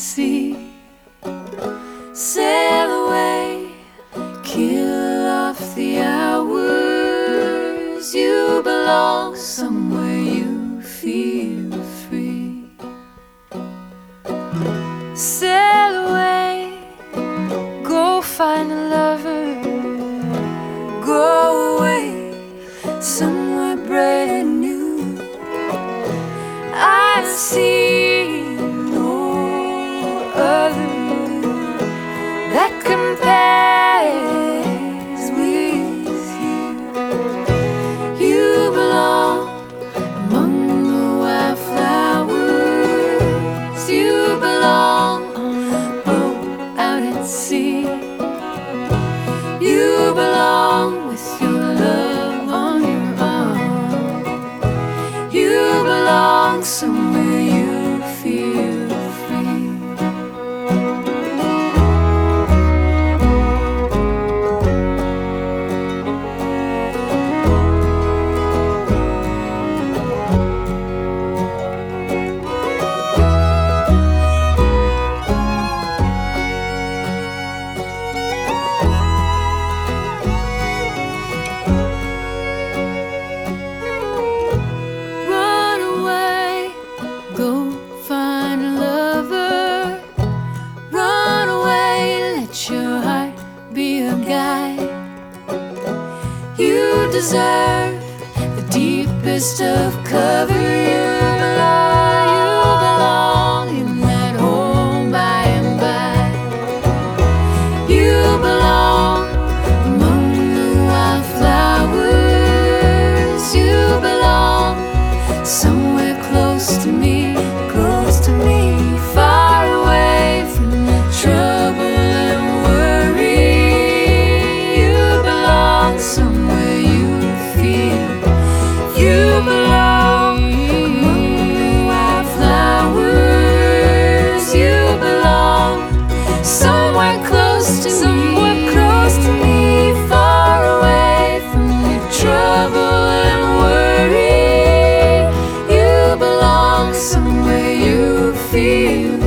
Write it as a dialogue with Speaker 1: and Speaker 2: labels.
Speaker 1: sea. Sail away, kill off the hours. You belong somewhere you feel free. Sail away, go find a lover. Go away somewhere brand new. I see. so much. deserve the deepest of cover. somewhere you feel